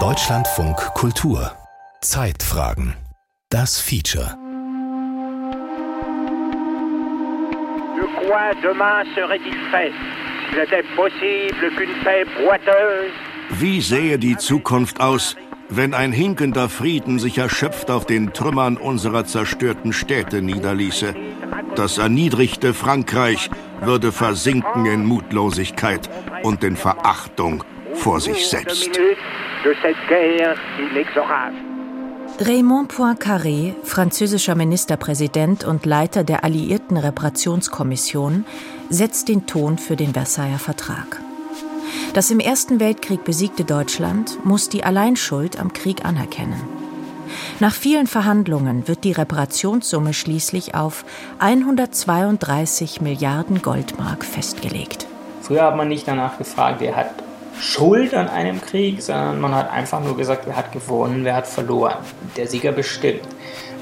Deutschlandfunk Kultur. Zeitfragen. Das Feature. De quoi demain serait-il fait Serait-il possible qu'une paix boiteuse Wie sähe die Zukunft aus, wenn ein hinkender Frieden sich erschöpft auf den Trümmern unserer zerstörten Städte niederließe? Das erniedrigte Frankreich würde versinken in Mutlosigkeit und in Verachtung vor sich selbst. Raymond Poincaré, französischer Ministerpräsident und Leiter der Alliierten Reparationskommission, setzt den Ton für den Versailler Vertrag. Das im Ersten Weltkrieg besiegte Deutschland muss die Alleinschuld am Krieg anerkennen. Nach vielen Verhandlungen wird die Reparationssumme schließlich auf 132 Milliarden Goldmark festgelegt. Früher hat man nicht danach gefragt, wer hat Schuld an einem Krieg, sondern man hat einfach nur gesagt, wer hat gewonnen, wer hat verloren. Der Sieger bestimmt.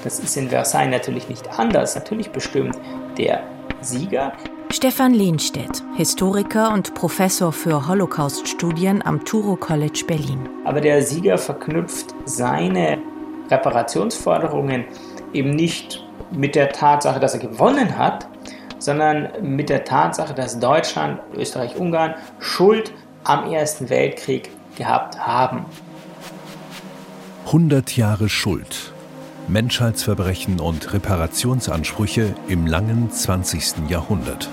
Das ist in Versailles natürlich nicht anders. Natürlich bestimmt der Sieger. Stefan Lehnstedt, Historiker und Professor für Holocaust-Studien am Turo College Berlin. Aber der Sieger verknüpft seine Reparationsforderungen eben nicht mit der Tatsache, dass er gewonnen hat, sondern mit der Tatsache, dass Deutschland, Österreich, Ungarn Schuld am Ersten Weltkrieg gehabt haben. 100 Jahre Schuld. Menschheitsverbrechen und Reparationsansprüche im langen 20. Jahrhundert.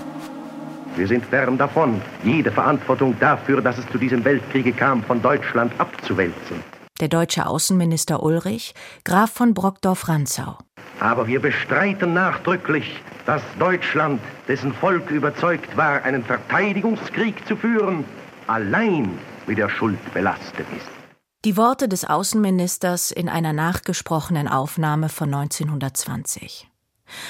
Wir sind fern davon, jede Verantwortung dafür, dass es zu diesem Weltkriege kam, von Deutschland abzuwälzen. Der deutsche Außenminister Ulrich, Graf von Brockdorf-Rantzau. Aber wir bestreiten nachdrücklich, dass Deutschland, dessen Volk überzeugt war, einen Verteidigungskrieg zu führen, allein mit der Schuld belastet ist. Die Worte des Außenministers in einer nachgesprochenen Aufnahme von 1920.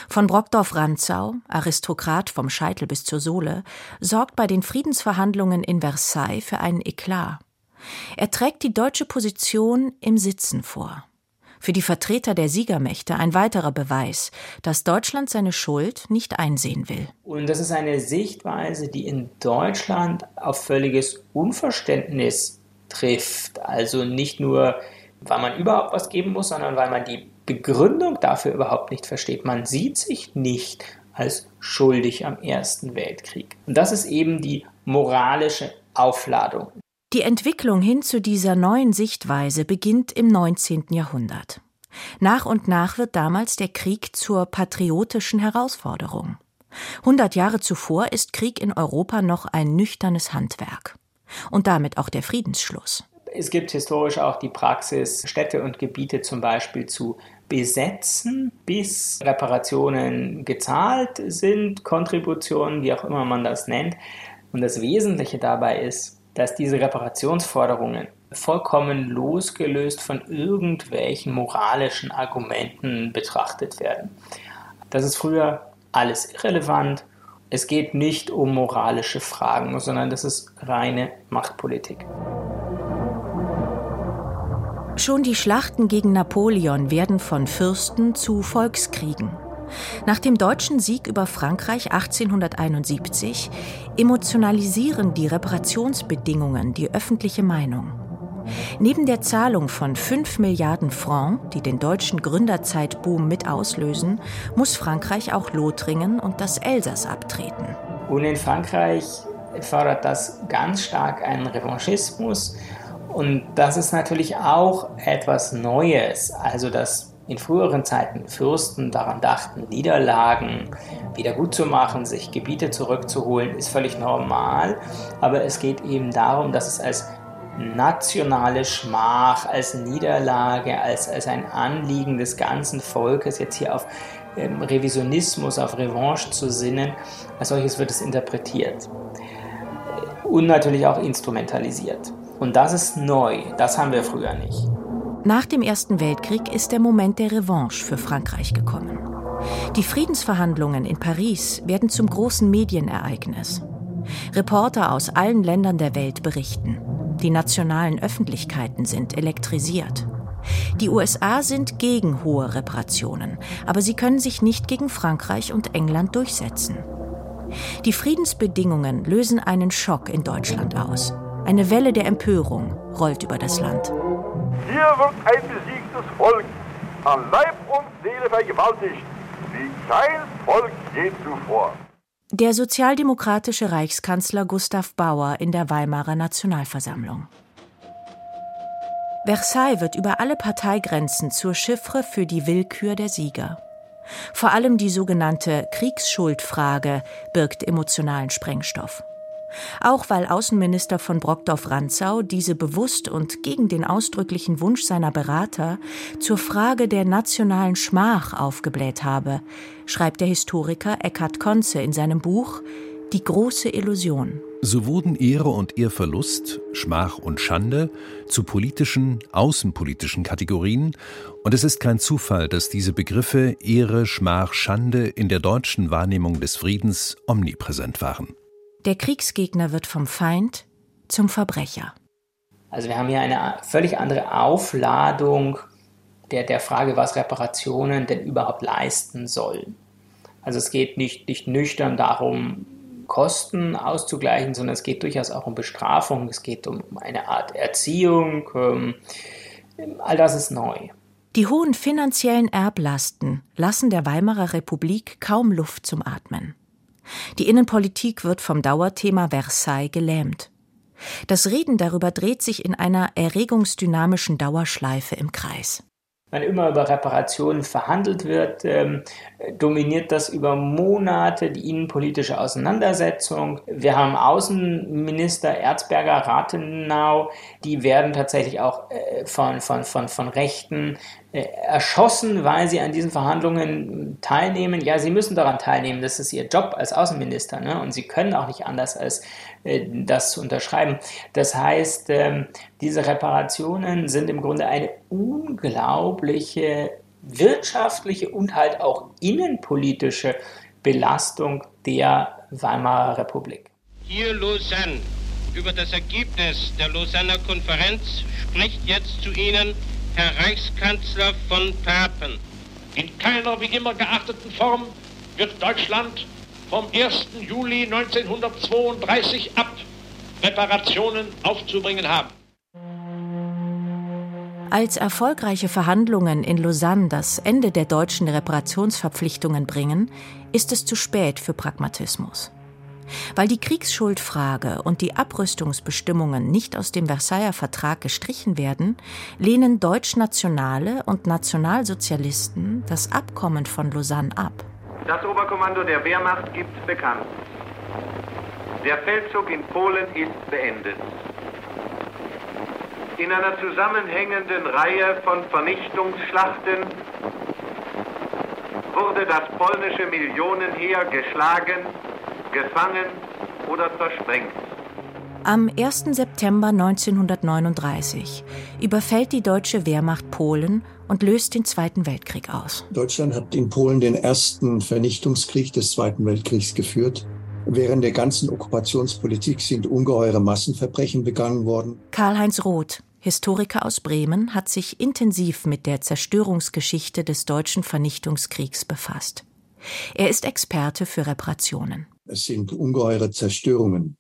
Von Brockdorf-Rantzau, Aristokrat vom Scheitel bis zur Sohle, sorgt bei den Friedensverhandlungen in Versailles für einen Eklat. Er trägt die deutsche Position im Sitzen vor. Für die Vertreter der Siegermächte ein weiterer Beweis, dass Deutschland seine Schuld nicht einsehen will. Und das ist eine Sichtweise, die in Deutschland auf völliges Unverständnis trifft. Also nicht nur, weil man überhaupt was geben muss, sondern weil man die Begründung dafür überhaupt nicht versteht. Man sieht sich nicht als schuldig am Ersten Weltkrieg. Und das ist eben die moralische Aufladung. Die Entwicklung hin zu dieser neuen Sichtweise beginnt im 19. Jahrhundert. Nach und nach wird damals der Krieg zur patriotischen Herausforderung. Hundert Jahre zuvor ist Krieg in Europa noch ein nüchternes Handwerk. Und damit auch der Friedensschluss. Es gibt historisch auch die Praxis, Städte und Gebiete zum Beispiel zu besetzen, bis Reparationen gezahlt sind, Kontributionen, wie auch immer man das nennt. Und das Wesentliche dabei ist, dass diese Reparationsforderungen vollkommen losgelöst von irgendwelchen moralischen Argumenten betrachtet werden. Das ist früher alles irrelevant. Es geht nicht um moralische Fragen, sondern das ist reine Machtpolitik. Schon die Schlachten gegen Napoleon werden von Fürsten zu Volkskriegen. Nach dem deutschen Sieg über Frankreich 1871 emotionalisieren die Reparationsbedingungen die öffentliche Meinung. Neben der Zahlung von 5 Milliarden Francs, die den deutschen Gründerzeitboom mit auslösen, muss Frankreich auch Lothringen und das Elsass abtreten. Und in Frankreich fördert das ganz stark einen Revanchismus. Und das ist natürlich auch etwas Neues. Also, dass in früheren Zeiten Fürsten daran dachten, Niederlagen wieder gut zu machen, sich Gebiete zurückzuholen, ist völlig normal. Aber es geht eben darum, dass es als nationale Schmach, als Niederlage, als, als ein Anliegen des ganzen Volkes, jetzt hier auf ähm, Revisionismus, auf Revanche zu sinnen, als solches wird es interpretiert. Und natürlich auch instrumentalisiert. Und das ist neu, das haben wir früher nicht. Nach dem Ersten Weltkrieg ist der Moment der Revanche für Frankreich gekommen. Die Friedensverhandlungen in Paris werden zum großen Medienereignis. Reporter aus allen Ländern der Welt berichten. Die nationalen Öffentlichkeiten sind elektrisiert. Die USA sind gegen hohe Reparationen, aber sie können sich nicht gegen Frankreich und England durchsetzen. Die Friedensbedingungen lösen einen Schock in Deutschland aus. Eine Welle der Empörung rollt über das Land. Hier wird ein besiegtes Volk an Leib und Seele vergewaltigt, wie kein Volk je zuvor. Der sozialdemokratische Reichskanzler Gustav Bauer in der Weimarer Nationalversammlung. Versailles wird über alle Parteigrenzen zur Chiffre für die Willkür der Sieger. Vor allem die sogenannte Kriegsschuldfrage birgt emotionalen Sprengstoff. Auch weil Außenminister von Brockdorf-Rantzau diese bewusst und gegen den ausdrücklichen Wunsch seiner Berater zur Frage der nationalen Schmach aufgebläht habe, schreibt der Historiker Eckhard Konze in seinem Buch Die große Illusion. So wurden Ehre und Ehrverlust, Schmach und Schande zu politischen, außenpolitischen Kategorien, und es ist kein Zufall, dass diese Begriffe Ehre, Schmach, Schande in der deutschen Wahrnehmung des Friedens omnipräsent waren. Der Kriegsgegner wird vom Feind zum Verbrecher. Also wir haben hier eine völlig andere Aufladung der, der Frage, was Reparationen denn überhaupt leisten sollen. Also es geht nicht, nicht nüchtern darum, Kosten auszugleichen, sondern es geht durchaus auch um Bestrafung, es geht um eine Art Erziehung. Ähm, all das ist neu. Die hohen finanziellen Erblasten lassen der Weimarer Republik kaum Luft zum Atmen. Die Innenpolitik wird vom Dauerthema Versailles gelähmt. Das Reden darüber dreht sich in einer erregungsdynamischen Dauerschleife im Kreis. Wenn immer über Reparationen verhandelt wird, ähm, dominiert das über Monate die innenpolitische Auseinandersetzung. Wir haben Außenminister Erzberger, Rathenau, die werden tatsächlich auch äh, von, von, von, von Rechten äh, erschossen, weil sie an diesen Verhandlungen teilnehmen. Ja, sie müssen daran teilnehmen, das ist ihr Job als Außenminister ne? und sie können auch nicht anders als das zu unterschreiben. Das heißt, ähm, diese Reparationen sind im Grunde eine unglaubliche wirtschaftliche und halt auch innenpolitische Belastung der Weimarer Republik. Hier Lausanne. Über das Ergebnis der Lausanner Konferenz spricht jetzt zu Ihnen Herr Reichskanzler von Papen. In keiner wie immer geachteten Form wird Deutschland vom 1. Juli 1932 ab Reparationen aufzubringen haben. Als erfolgreiche Verhandlungen in Lausanne das Ende der deutschen Reparationsverpflichtungen bringen, ist es zu spät für Pragmatismus. Weil die Kriegsschuldfrage und die Abrüstungsbestimmungen nicht aus dem Versailler Vertrag gestrichen werden, lehnen Deutschnationale und Nationalsozialisten das Abkommen von Lausanne ab. Das Oberkommando der Wehrmacht gibt bekannt. Der Feldzug in Polen ist beendet. In einer zusammenhängenden Reihe von Vernichtungsschlachten wurde das polnische Millionenheer geschlagen, gefangen oder zersprengt. Am 1. September 1939 überfällt die deutsche Wehrmacht Polen und löst den Zweiten Weltkrieg aus. Deutschland hat in Polen den ersten Vernichtungskrieg des Zweiten Weltkriegs geführt. Während der ganzen Okkupationspolitik sind ungeheure Massenverbrechen begangen worden. Karl-Heinz Roth, Historiker aus Bremen, hat sich intensiv mit der Zerstörungsgeschichte des deutschen Vernichtungskriegs befasst. Er ist Experte für Reparationen. Es sind ungeheure Zerstörungen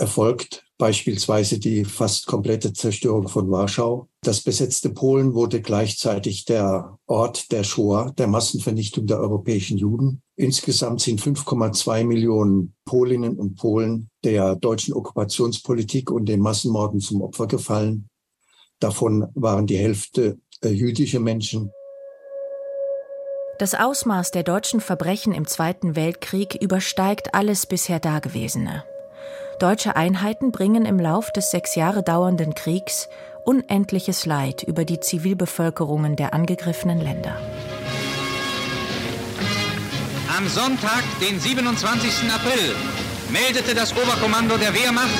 erfolgt, beispielsweise die fast komplette Zerstörung von Warschau. Das besetzte Polen wurde gleichzeitig der Ort der Shoah, der Massenvernichtung der europäischen Juden. Insgesamt sind 5,2 Millionen Polinnen und Polen der deutschen Okkupationspolitik und den Massenmorden zum Opfer gefallen. Davon waren die Hälfte äh, jüdische Menschen. Das Ausmaß der deutschen Verbrechen im Zweiten Weltkrieg übersteigt alles bisher Dagewesene. Deutsche Einheiten bringen im Lauf des sechs Jahre dauernden Kriegs unendliches Leid über die Zivilbevölkerungen der angegriffenen Länder. Am Sonntag, den 27. April, meldete das Oberkommando der Wehrmacht,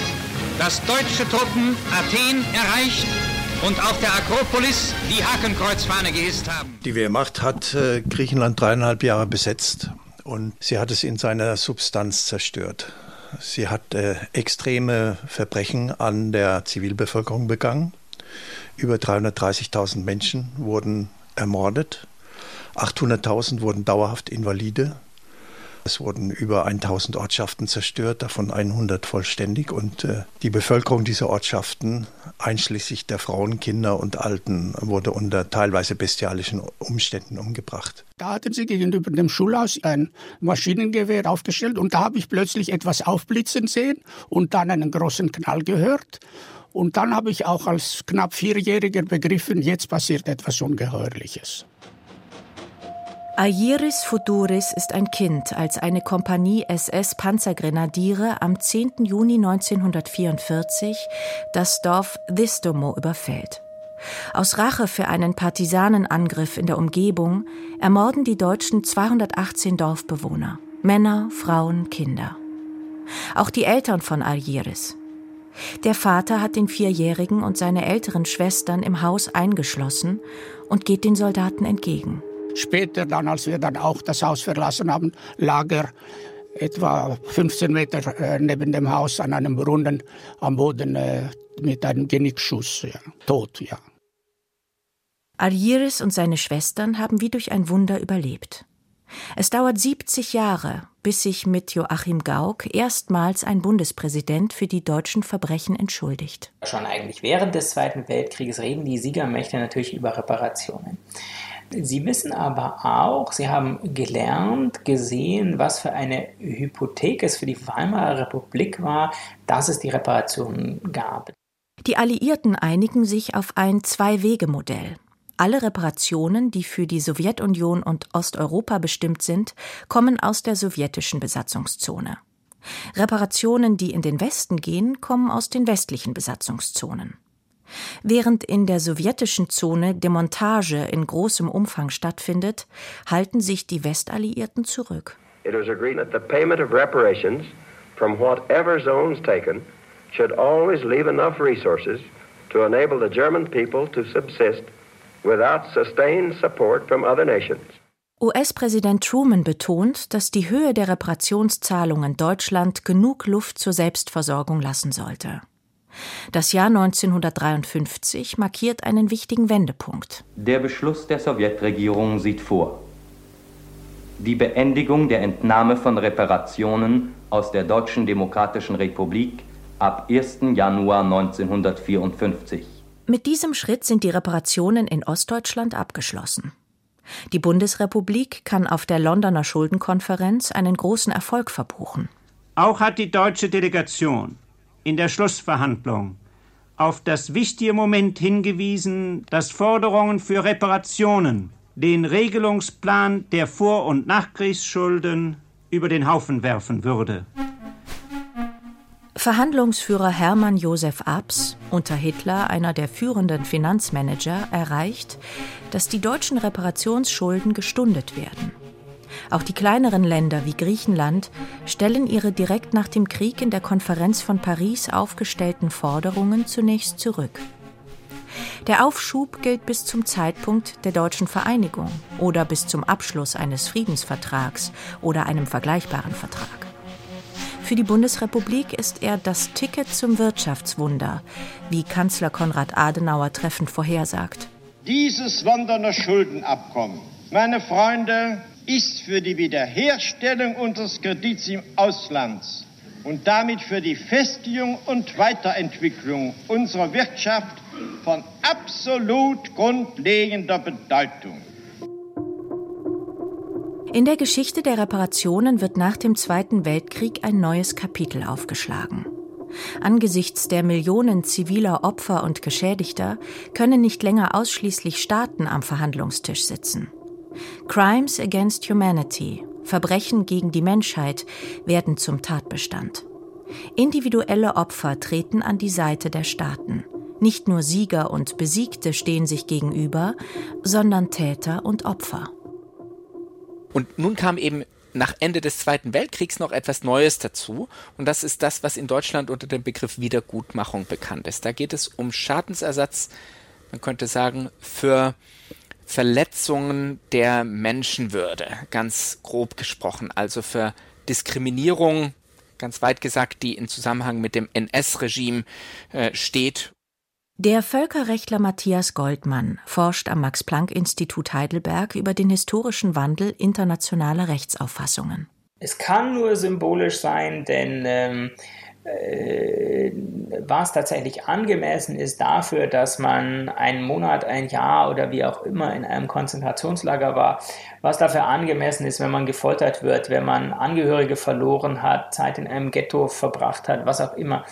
dass deutsche Truppen Athen erreicht und auf der Akropolis die Hakenkreuzfahne gehisst haben. Die Wehrmacht hat äh, Griechenland dreieinhalb Jahre besetzt und sie hat es in seiner Substanz zerstört. Sie hat äh, extreme Verbrechen an der Zivilbevölkerung begangen. Über 330.000 Menschen wurden ermordet. 800.000 wurden dauerhaft Invalide. Es wurden über 1000 Ortschaften zerstört, davon 100 vollständig. Und äh, die Bevölkerung dieser Ortschaften, einschließlich der Frauen, Kinder und Alten, wurde unter teilweise bestialischen Umständen umgebracht. Da hatten sie gegenüber dem Schulhaus ein Maschinengewehr aufgestellt und da habe ich plötzlich etwas aufblitzen sehen und dann einen großen Knall gehört. Und dann habe ich auch als knapp Vierjähriger begriffen, jetzt passiert etwas Ungeheuerliches. Aieris Futuris ist ein Kind, als eine Kompanie SS-Panzergrenadiere am 10. Juni 1944 das Dorf Distomo überfällt. Aus Rache für einen Partisanenangriff in der Umgebung ermorden die Deutschen 218 Dorfbewohner, Männer, Frauen, Kinder. Auch die Eltern von Aieris. Der Vater hat den Vierjährigen und seine älteren Schwestern im Haus eingeschlossen und geht den Soldaten entgegen. Später dann, als wir dann auch das Haus verlassen haben, lag er etwa 15 Meter äh, neben dem Haus an einem Brunnen am Boden äh, mit einem Genickschuss, ja, tot, ja. Aljiris und seine Schwestern haben wie durch ein Wunder überlebt. Es dauert 70 Jahre, bis sich mit Joachim Gauck erstmals ein Bundespräsident für die deutschen Verbrechen entschuldigt. Schon eigentlich während des Zweiten Weltkrieges reden die Siegermächte natürlich über Reparationen. Sie wissen aber auch, Sie haben gelernt, gesehen, was für eine Hypothek es für die Weimarer Republik war, dass es die Reparationen gab. Die Alliierten einigen sich auf ein Zwei-Wege-Modell. Alle Reparationen, die für die Sowjetunion und Osteuropa bestimmt sind, kommen aus der sowjetischen Besatzungszone. Reparationen, die in den Westen gehen, kommen aus den westlichen Besatzungszonen. Während in der sowjetischen Zone Demontage in großem Umfang stattfindet, halten sich die Westalliierten zurück. It was agreed that the payment of reparations from whatever zones taken should always leave enough resources to enable the German people to subsist without sustained support from other nations. US-Präsident Truman betont, dass die Höhe der Reparationszahlungen Deutschland genug Luft zur Selbstversorgung lassen sollte. Das Jahr 1953 markiert einen wichtigen Wendepunkt. Der Beschluss der Sowjetregierung sieht vor die Beendigung der Entnahme von Reparationen aus der Deutschen Demokratischen Republik ab 1. Januar 1954. Mit diesem Schritt sind die Reparationen in Ostdeutschland abgeschlossen. Die Bundesrepublik kann auf der Londoner Schuldenkonferenz einen großen Erfolg verbuchen. Auch hat die deutsche Delegation in der Schlussverhandlung auf das wichtige Moment hingewiesen, dass Forderungen für Reparationen den Regelungsplan der Vor- und Nachkriegsschulden über den Haufen werfen würde. Verhandlungsführer Hermann Josef Abs, unter Hitler einer der führenden Finanzmanager, erreicht, dass die deutschen Reparationsschulden gestundet werden. Auch die kleineren Länder wie Griechenland stellen ihre direkt nach dem Krieg in der Konferenz von Paris aufgestellten Forderungen zunächst zurück. Der Aufschub gilt bis zum Zeitpunkt der deutschen Vereinigung oder bis zum Abschluss eines Friedensvertrags oder einem vergleichbaren Vertrag. Für die Bundesrepublik ist er das Ticket zum Wirtschaftswunder, wie Kanzler Konrad Adenauer treffend vorhersagt. Dieses Londoner Schuldenabkommen, meine Freunde, ist für die Wiederherstellung unseres Kredits im Ausland und damit für die Festigung und Weiterentwicklung unserer Wirtschaft von absolut grundlegender Bedeutung. In der Geschichte der Reparationen wird nach dem Zweiten Weltkrieg ein neues Kapitel aufgeschlagen. Angesichts der Millionen ziviler Opfer und Geschädigter können nicht länger ausschließlich Staaten am Verhandlungstisch sitzen. Crimes against Humanity, Verbrechen gegen die Menschheit, werden zum Tatbestand. Individuelle Opfer treten an die Seite der Staaten. Nicht nur Sieger und Besiegte stehen sich gegenüber, sondern Täter und Opfer. Und nun kam eben nach Ende des Zweiten Weltkriegs noch etwas Neues dazu. Und das ist das, was in Deutschland unter dem Begriff Wiedergutmachung bekannt ist. Da geht es um Schadensersatz, man könnte sagen, für Verletzungen der Menschenwürde, ganz grob gesprochen, also für Diskriminierung, ganz weit gesagt, die in Zusammenhang mit dem NS-Regime äh, steht. Der Völkerrechtler Matthias Goldmann forscht am Max-Planck-Institut Heidelberg über den historischen Wandel internationaler Rechtsauffassungen. Es kann nur symbolisch sein, denn ähm, äh, was tatsächlich angemessen ist dafür, dass man einen Monat, ein Jahr oder wie auch immer in einem Konzentrationslager war, was dafür angemessen ist, wenn man gefoltert wird, wenn man Angehörige verloren hat, Zeit in einem Ghetto verbracht hat, was auch immer.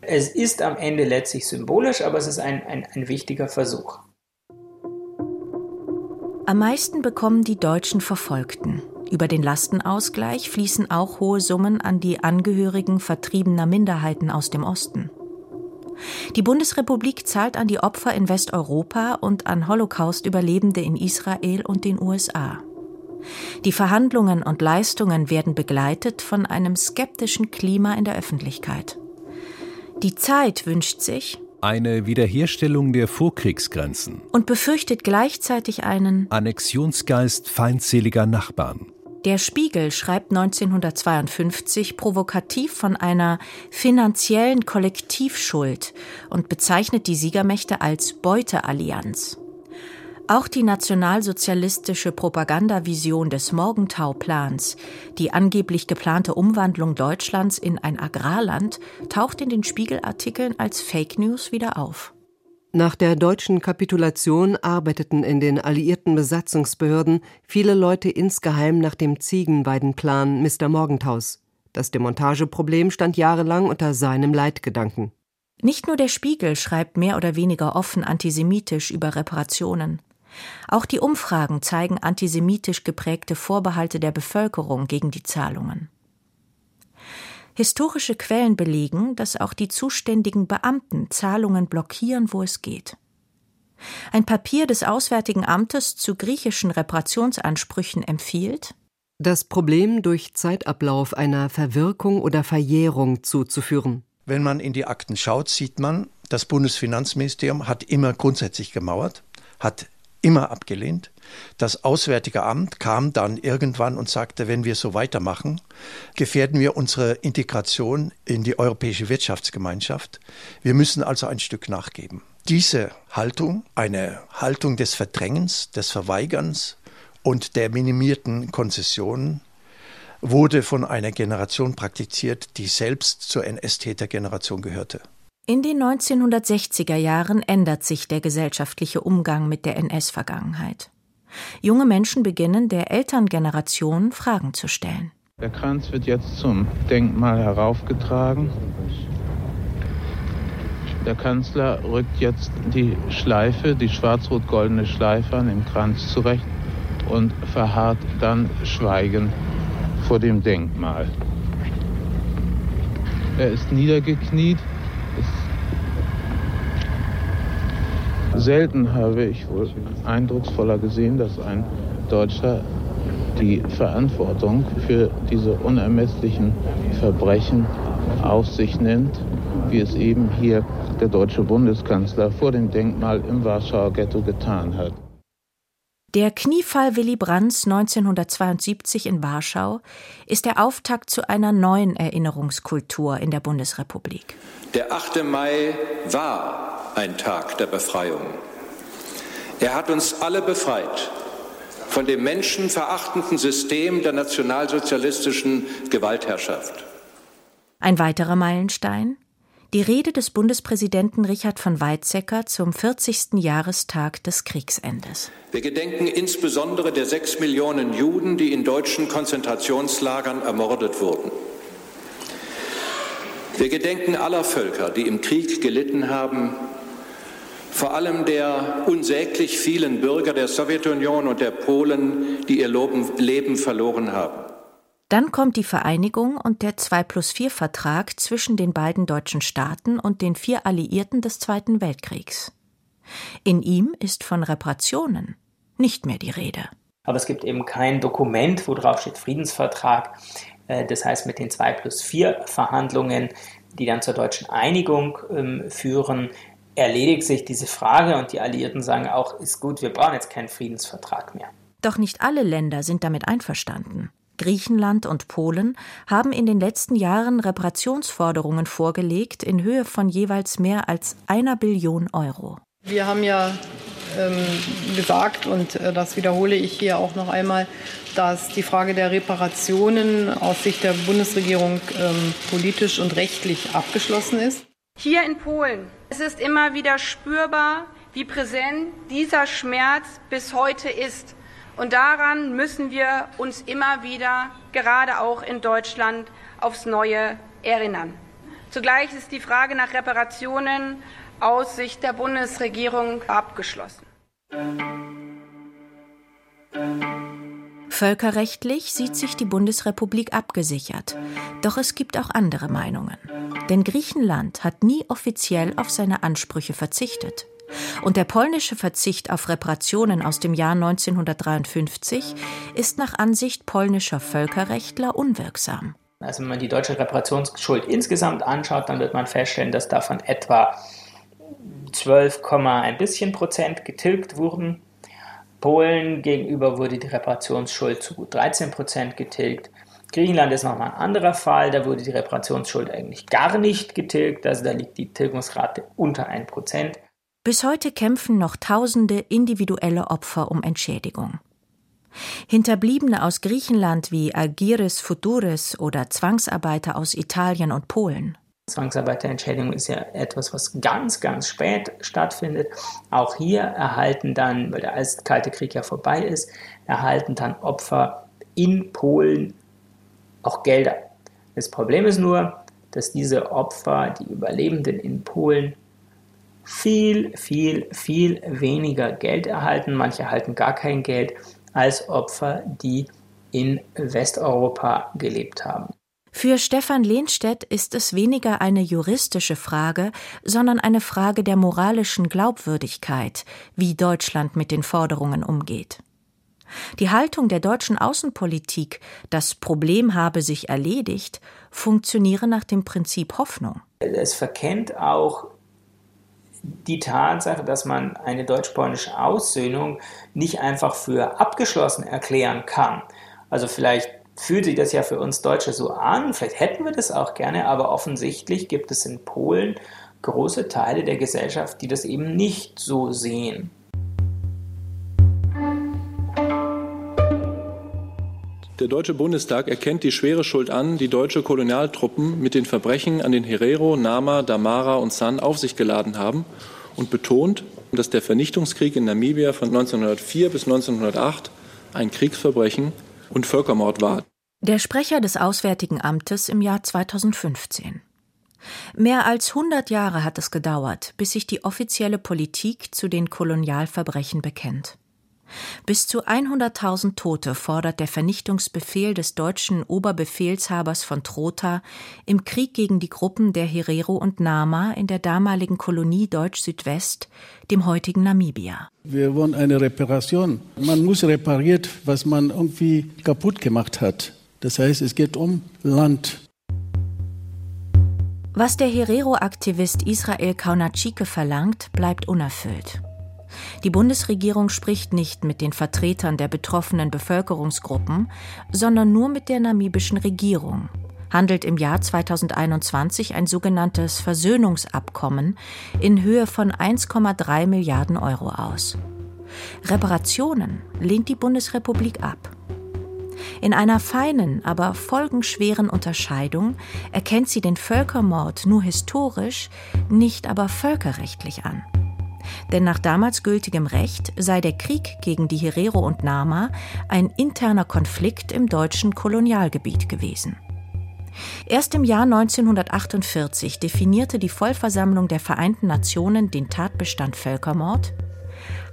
Es ist am Ende letztlich symbolisch, aber es ist ein, ein, ein wichtiger Versuch. Am meisten bekommen die deutschen Verfolgten. Über den Lastenausgleich fließen auch hohe Summen an die Angehörigen vertriebener Minderheiten aus dem Osten. Die Bundesrepublik zahlt an die Opfer in Westeuropa und an Holocaust-Überlebende in Israel und den USA. Die Verhandlungen und Leistungen werden begleitet von einem skeptischen Klima in der Öffentlichkeit. Die Zeit wünscht sich eine Wiederherstellung der Vorkriegsgrenzen und befürchtet gleichzeitig einen Annexionsgeist feindseliger Nachbarn. Der Spiegel schreibt 1952 provokativ von einer finanziellen Kollektivschuld und bezeichnet die Siegermächte als Beuteallianz. Auch die nationalsozialistische Propagandavision des Morgentau-Plans, die angeblich geplante Umwandlung Deutschlands in ein Agrarland, taucht in den Spiegelartikeln als Fake News wieder auf. Nach der deutschen Kapitulation arbeiteten in den alliierten Besatzungsbehörden viele Leute insgeheim nach dem Ziegenweidenplan Mr. Morgenthaus. Das Demontageproblem stand jahrelang unter seinem Leitgedanken. Nicht nur der Spiegel schreibt mehr oder weniger offen antisemitisch über Reparationen. Auch die Umfragen zeigen antisemitisch geprägte Vorbehalte der Bevölkerung gegen die Zahlungen. Historische Quellen belegen, dass auch die zuständigen Beamten Zahlungen blockieren, wo es geht. Ein Papier des Auswärtigen Amtes zu griechischen Reparationsansprüchen empfiehlt, das Problem durch Zeitablauf einer Verwirkung oder Verjährung zuzuführen. Wenn man in die Akten schaut, sieht man, das Bundesfinanzministerium hat immer grundsätzlich gemauert, hat immer abgelehnt. Das Auswärtige Amt kam dann irgendwann und sagte, wenn wir so weitermachen, gefährden wir unsere Integration in die europäische Wirtschaftsgemeinschaft. Wir müssen also ein Stück nachgeben. Diese Haltung, eine Haltung des Verdrängens, des Verweigerns und der minimierten Konzessionen, wurde von einer Generation praktiziert, die selbst zur NS-Tätergeneration gehörte. In den 1960er Jahren ändert sich der gesellschaftliche Umgang mit der NS-Vergangenheit. Junge Menschen beginnen der Elterngeneration Fragen zu stellen. Der Kranz wird jetzt zum Denkmal heraufgetragen. Der Kanzler rückt jetzt die Schleife, die schwarz-rot-goldene Schleife an dem Kranz zurecht und verharrt dann schweigend vor dem Denkmal. Er ist niedergekniet, Selten habe ich wohl eindrucksvoller gesehen, dass ein Deutscher die Verantwortung für diese unermesslichen Verbrechen auf sich nimmt, wie es eben hier der deutsche Bundeskanzler vor dem Denkmal im Warschauer Ghetto getan hat. Der Kniefall Willy Brandts 1972 in Warschau ist der Auftakt zu einer neuen Erinnerungskultur in der Bundesrepublik. Der 8. Mai war ein Tag der Befreiung. Er hat uns alle befreit von dem menschenverachtenden System der nationalsozialistischen Gewaltherrschaft. Ein weiterer Meilenstein die Rede des Bundespräsidenten Richard von Weizsäcker zum 40. Jahrestag des Kriegsendes. Wir gedenken insbesondere der sechs Millionen Juden, die in deutschen Konzentrationslagern ermordet wurden. Wir gedenken aller Völker, die im Krieg gelitten haben, vor allem der unsäglich vielen Bürger der Sowjetunion und der Polen, die ihr Leben verloren haben. Dann kommt die Vereinigung und der 2 plus 4 Vertrag zwischen den beiden deutschen Staaten und den vier Alliierten des Zweiten Weltkriegs. In ihm ist von Reparationen nicht mehr die Rede. Aber es gibt eben kein Dokument, wo drauf steht Friedensvertrag. Äh, das heißt, mit den 2 plus 4 Verhandlungen, die dann zur deutschen Einigung ähm, führen, erledigt sich diese Frage und die Alliierten sagen auch, ist gut, wir brauchen jetzt keinen Friedensvertrag mehr. Doch nicht alle Länder sind damit einverstanden. Griechenland und Polen haben in den letzten Jahren Reparationsforderungen vorgelegt in Höhe von jeweils mehr als einer Billion Euro. Wir haben ja ähm, gesagt und äh, das wiederhole ich hier auch noch einmal, dass die Frage der Reparationen aus Sicht der Bundesregierung ähm, politisch und rechtlich abgeschlossen ist. Hier in Polen es ist immer wieder spürbar, wie präsent dieser Schmerz bis heute ist. Und daran müssen wir uns immer wieder, gerade auch in Deutschland, aufs Neue erinnern. Zugleich ist die Frage nach Reparationen aus Sicht der Bundesregierung abgeschlossen. Völkerrechtlich sieht sich die Bundesrepublik abgesichert. Doch es gibt auch andere Meinungen. Denn Griechenland hat nie offiziell auf seine Ansprüche verzichtet. Und der polnische Verzicht auf Reparationen aus dem Jahr 1953 ist nach Ansicht polnischer Völkerrechtler unwirksam. Also wenn man die deutsche Reparationsschuld insgesamt anschaut, dann wird man feststellen, dass davon etwa 12, ein bisschen Prozent getilgt wurden. Polen gegenüber wurde die Reparationsschuld zu gut 13 Prozent getilgt. Griechenland ist nochmal ein anderer Fall, da wurde die Reparationsschuld eigentlich gar nicht getilgt, also da liegt die Tilgungsrate unter 1 Prozent. Bis heute kämpfen noch tausende individuelle Opfer um Entschädigung. Hinterbliebene aus Griechenland wie Agiris Futuris oder Zwangsarbeiter aus Italien und Polen. Zwangsarbeiterentschädigung ist ja etwas, was ganz, ganz spät stattfindet. Auch hier erhalten dann, weil der Kalte Krieg ja vorbei ist, erhalten dann Opfer in Polen auch Gelder. Das Problem ist nur, dass diese Opfer, die Überlebenden in Polen, viel, viel, viel weniger Geld erhalten. Manche erhalten gar kein Geld als Opfer, die in Westeuropa gelebt haben. Für Stefan Lehnstedt ist es weniger eine juristische Frage, sondern eine Frage der moralischen Glaubwürdigkeit, wie Deutschland mit den Forderungen umgeht. Die Haltung der deutschen Außenpolitik, das Problem habe sich erledigt, funktioniere nach dem Prinzip Hoffnung. Es verkennt auch die Tatsache, dass man eine deutsch-polnische Aussöhnung nicht einfach für abgeschlossen erklären kann. Also vielleicht fühlt sich das ja für uns Deutsche so an, vielleicht hätten wir das auch gerne, aber offensichtlich gibt es in Polen große Teile der Gesellschaft, die das eben nicht so sehen. Der Deutsche Bundestag erkennt die schwere Schuld an, die deutsche Kolonialtruppen mit den Verbrechen an den Herero, Nama, Damara und San auf sich geladen haben und betont, dass der Vernichtungskrieg in Namibia von 1904 bis 1908 ein Kriegsverbrechen und Völkermord war. Der Sprecher des Auswärtigen Amtes im Jahr 2015. Mehr als 100 Jahre hat es gedauert, bis sich die offizielle Politik zu den Kolonialverbrechen bekennt. Bis zu 100.000 Tote fordert der Vernichtungsbefehl des deutschen Oberbefehlshabers von Trotha im Krieg gegen die Gruppen der Herero und Nama in der damaligen Kolonie Deutsch-Südwest, dem heutigen Namibia. Wir wollen eine Reparation. Man muss repariert, was man irgendwie kaputt gemacht hat. Das heißt, es geht um Land. Was der Herero-Aktivist Israel Kaunatschike verlangt, bleibt unerfüllt. Die Bundesregierung spricht nicht mit den Vertretern der betroffenen Bevölkerungsgruppen, sondern nur mit der namibischen Regierung, handelt im Jahr 2021 ein sogenanntes Versöhnungsabkommen in Höhe von 1,3 Milliarden Euro aus. Reparationen lehnt die Bundesrepublik ab. In einer feinen, aber folgenschweren Unterscheidung erkennt sie den Völkermord nur historisch, nicht aber völkerrechtlich an. Denn nach damals gültigem Recht sei der Krieg gegen die Herero und Nama ein interner Konflikt im deutschen Kolonialgebiet gewesen. Erst im Jahr 1948 definierte die Vollversammlung der Vereinten Nationen den Tatbestand Völkermord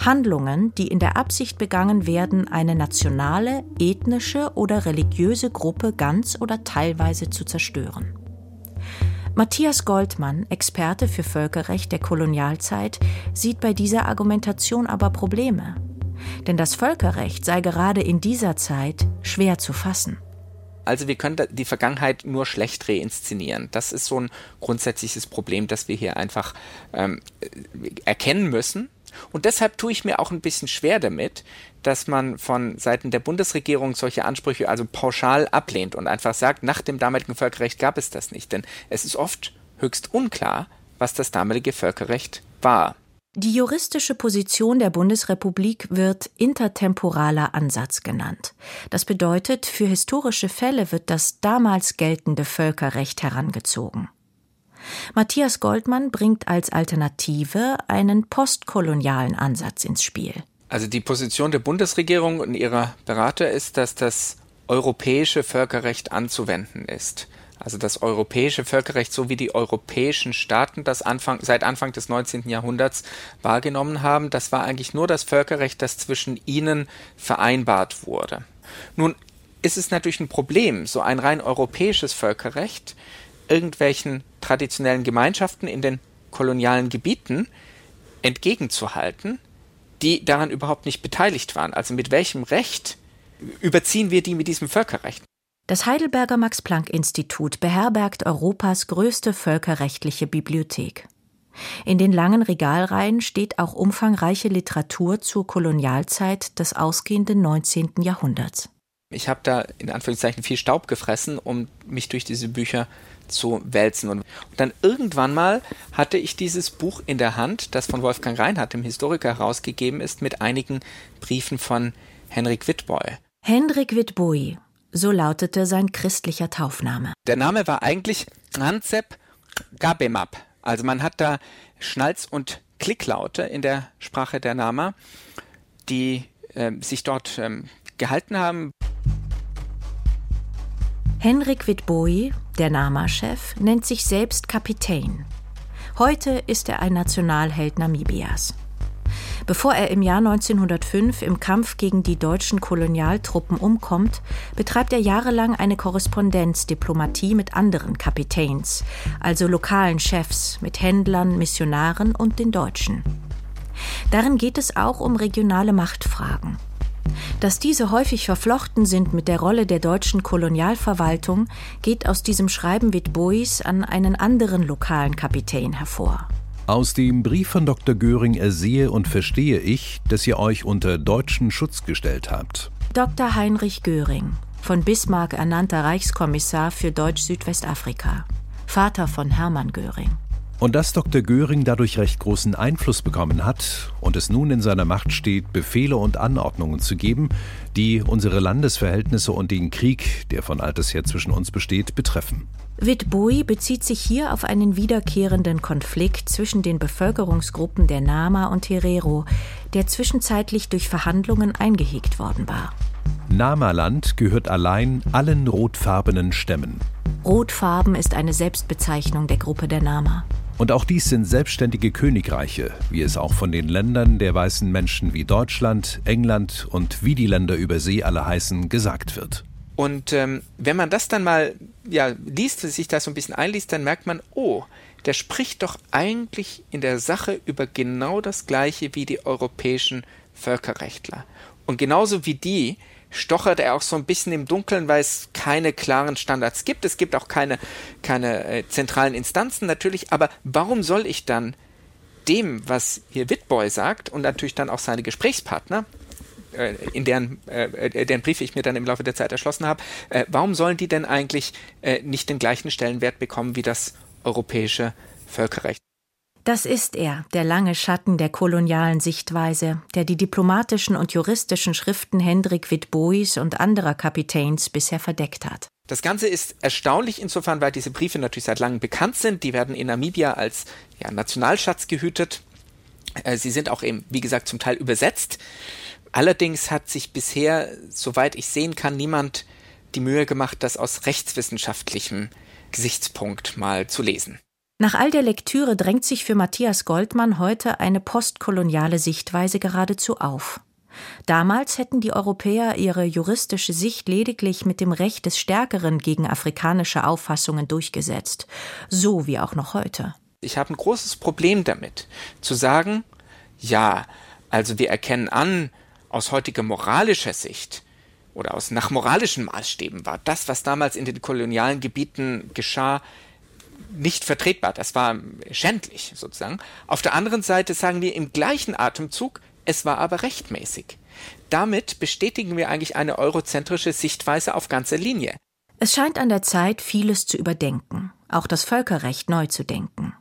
Handlungen, die in der Absicht begangen werden, eine nationale, ethnische oder religiöse Gruppe ganz oder teilweise zu zerstören. Matthias Goldmann, Experte für Völkerrecht der Kolonialzeit, sieht bei dieser Argumentation aber Probleme. Denn das Völkerrecht sei gerade in dieser Zeit schwer zu fassen. Also wir können die Vergangenheit nur schlecht reinszenieren. Das ist so ein grundsätzliches Problem, das wir hier einfach ähm, erkennen müssen und deshalb tue ich mir auch ein bisschen schwer damit, dass man von Seiten der Bundesregierung solche Ansprüche also pauschal ablehnt und einfach sagt, nach dem damaligen Völkerrecht gab es das nicht. Denn es ist oft höchst unklar, was das damalige Völkerrecht war. Die juristische Position der Bundesrepublik wird intertemporaler Ansatz genannt. Das bedeutet, für historische Fälle wird das damals geltende Völkerrecht herangezogen. Matthias Goldmann bringt als Alternative einen postkolonialen Ansatz ins Spiel. Also die Position der Bundesregierung und ihrer Berater ist, dass das europäische Völkerrecht anzuwenden ist. Also das europäische Völkerrecht, so wie die europäischen Staaten das Anfang, seit Anfang des 19. Jahrhunderts wahrgenommen haben, das war eigentlich nur das Völkerrecht, das zwischen ihnen vereinbart wurde. Nun ist es natürlich ein Problem, so ein rein europäisches Völkerrecht irgendwelchen traditionellen Gemeinschaften in den kolonialen Gebieten entgegenzuhalten, die daran überhaupt nicht beteiligt waren. Also mit welchem Recht überziehen wir die mit diesem Völkerrecht? Das Heidelberger Max-Planck-Institut beherbergt Europas größte völkerrechtliche Bibliothek. In den langen Regalreihen steht auch umfangreiche Literatur zur Kolonialzeit des ausgehenden 19. Jahrhunderts. Ich habe da in Anführungszeichen viel Staub gefressen, um mich durch diese Bücher zu wälzen. Und dann irgendwann mal hatte ich dieses Buch in der Hand, das von Wolfgang Reinhardt, dem Historiker, herausgegeben ist, mit einigen Briefen von Henrik Wittboy. Henrik Wittboy, so lautete sein christlicher Taufname. Der Name war eigentlich Ranzep Gabemap. Also man hat da Schnalz- und Klicklaute in der Sprache der Nama, die äh, sich dort ähm, gehalten haben. Henrik Witbooi, der Nama-Chef, nennt sich selbst Kapitän. Heute ist er ein Nationalheld Namibias. Bevor er im Jahr 1905 im Kampf gegen die deutschen Kolonialtruppen umkommt, betreibt er jahrelang eine Korrespondenzdiplomatie mit anderen Kapitäns, also lokalen Chefs, mit Händlern, Missionaren und den Deutschen. Darin geht es auch um regionale Machtfragen. Dass diese häufig verflochten sind mit der Rolle der deutschen Kolonialverwaltung, geht aus diesem Schreiben Wittbois an einen anderen lokalen Kapitän hervor. Aus dem Brief von Dr. Göring ersehe und verstehe ich, dass ihr euch unter deutschen Schutz gestellt habt. Dr. Heinrich Göring, von Bismarck ernannter Reichskommissar für Deutsch-Südwestafrika, Vater von Hermann Göring. Und dass Dr. Göring dadurch recht großen Einfluss bekommen hat und es nun in seiner Macht steht, Befehle und Anordnungen zu geben, die unsere Landesverhältnisse und den Krieg, der von alters her zwischen uns besteht, betreffen. Witbooi bezieht sich hier auf einen wiederkehrenden Konflikt zwischen den Bevölkerungsgruppen der Nama und Herero, der zwischenzeitlich durch Verhandlungen eingehegt worden war. Namaland gehört allein allen rotfarbenen Stämmen. Rotfarben ist eine Selbstbezeichnung der Gruppe der Nama. Und auch dies sind selbstständige Königreiche, wie es auch von den Ländern der weißen Menschen wie Deutschland, England und wie die Länder über See alle heißen, gesagt wird. Und ähm, wenn man das dann mal ja, liest, sich das so ein bisschen einliest, dann merkt man, oh, der spricht doch eigentlich in der Sache über genau das Gleiche wie die europäischen Völkerrechtler. Und genauso wie die stochert er auch so ein bisschen im Dunkeln, weil es keine klaren Standards gibt. Es gibt auch keine, keine äh, zentralen Instanzen natürlich. Aber warum soll ich dann dem, was hier Witboy sagt und natürlich dann auch seine Gesprächspartner, äh, in deren, äh, deren Briefe ich mir dann im Laufe der Zeit erschlossen habe, äh, warum sollen die denn eigentlich äh, nicht den gleichen Stellenwert bekommen wie das europäische Völkerrecht? Das ist er, der lange Schatten der kolonialen Sichtweise, der die diplomatischen und juristischen Schriften Hendrik Witbois und anderer Kapitäns bisher verdeckt hat. Das Ganze ist erstaunlich insofern, weil diese Briefe natürlich seit langem bekannt sind. Die werden in Namibia als ja, Nationalschatz gehütet. Äh, sie sind auch eben, wie gesagt, zum Teil übersetzt. Allerdings hat sich bisher, soweit ich sehen kann, niemand die Mühe gemacht, das aus rechtswissenschaftlichem Gesichtspunkt mal zu lesen. Nach all der Lektüre drängt sich für Matthias Goldmann heute eine postkoloniale Sichtweise geradezu auf. Damals hätten die Europäer ihre juristische Sicht lediglich mit dem Recht des Stärkeren gegen afrikanische Auffassungen durchgesetzt, so wie auch noch heute. Ich habe ein großes Problem damit, zu sagen, ja, also wir erkennen an, aus heutiger moralischer Sicht oder aus nach moralischen Maßstäben war das, was damals in den kolonialen Gebieten geschah, nicht vertretbar. Das war schändlich sozusagen. Auf der anderen Seite sagen wir im gleichen Atemzug, es war aber rechtmäßig. Damit bestätigen wir eigentlich eine eurozentrische Sichtweise auf ganzer Linie. Es scheint an der Zeit, vieles zu überdenken, auch das Völkerrecht neu zu denken.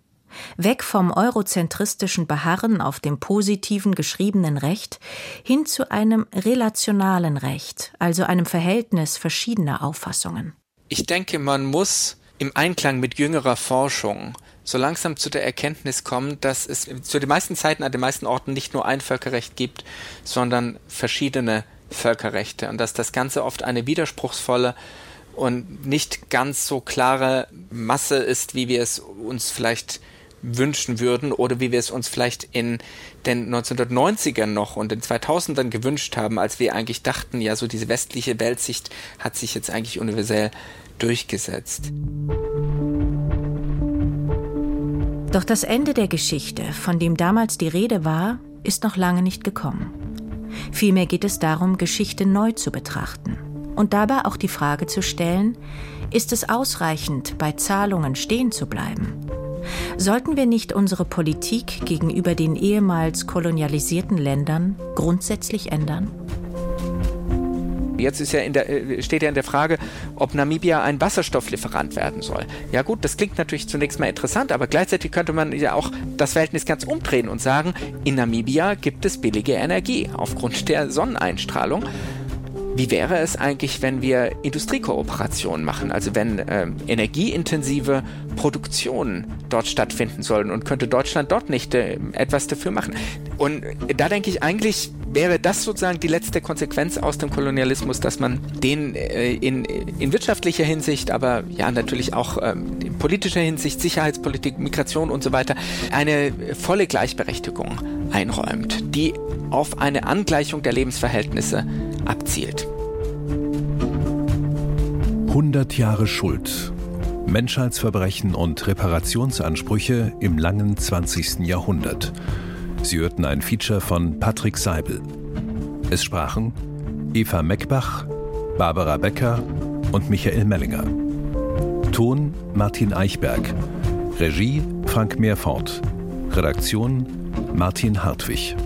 Weg vom eurozentristischen Beharren auf dem positiven geschriebenen Recht hin zu einem relationalen Recht, also einem Verhältnis verschiedener Auffassungen. Ich denke, man muss im Einklang mit jüngerer Forschung so langsam zu der Erkenntnis kommen, dass es zu den meisten Zeiten an den meisten Orten nicht nur ein Völkerrecht gibt, sondern verschiedene Völkerrechte und dass das Ganze oft eine widerspruchsvolle und nicht ganz so klare Masse ist, wie wir es uns vielleicht wünschen würden oder wie wir es uns vielleicht in den 1990ern noch und den 2000ern gewünscht haben, als wir eigentlich dachten, ja, so diese westliche Weltsicht hat sich jetzt eigentlich universell durchgesetzt. Doch das Ende der Geschichte, von dem damals die Rede war, ist noch lange nicht gekommen. Vielmehr geht es darum, Geschichte neu zu betrachten und dabei auch die Frage zu stellen, ist es ausreichend, bei Zahlungen stehen zu bleiben? Sollten wir nicht unsere Politik gegenüber den ehemals kolonialisierten Ländern grundsätzlich ändern? Jetzt ja der, äh, steht ja in der Frage, ob Namibia ein Wasserstofflieferant werden soll. Ja gut, das klingt natürlich zunächst mal interessant, aber gleichzeitig könnte man ja auch das Verhältnis ganz umdrehen und sagen, in Namibia gibt es billige Energie aufgrund der Sonneneinstrahlung. Wie wäre es eigentlich, wenn wir Industriekooperationen machen, also wenn äh, energieintensive Produktionen dort stattfinden sollen und könnte Deutschland dort nicht äh, etwas dafür machen? Und da denke ich eigentlich wäre das sozusagen die letzte Konsequenz aus dem Kolonialismus, dass man den äh, in, in wirtschaftlicher Hinsicht, aber ja natürlich auch ähm, in politischer Hinsicht, Sicherheitspolitik, Migration und so weiter, eine volle Gleichberechtigung einräumt, die auf eine Angleichung der Lebensverhältnisse abzielt. 100 Jahre Schuld. Menschheitsverbrechen und Reparationsansprüche im langen 20. Jahrhundert. Sie hörten ein Feature von Patrick Seibel. Es sprachen Eva Meckbach, Barbara Becker und Michael Mellinger. Ton Martin Eichberg. Regie Frank Meerfort. Redaktion Martin Hartwig.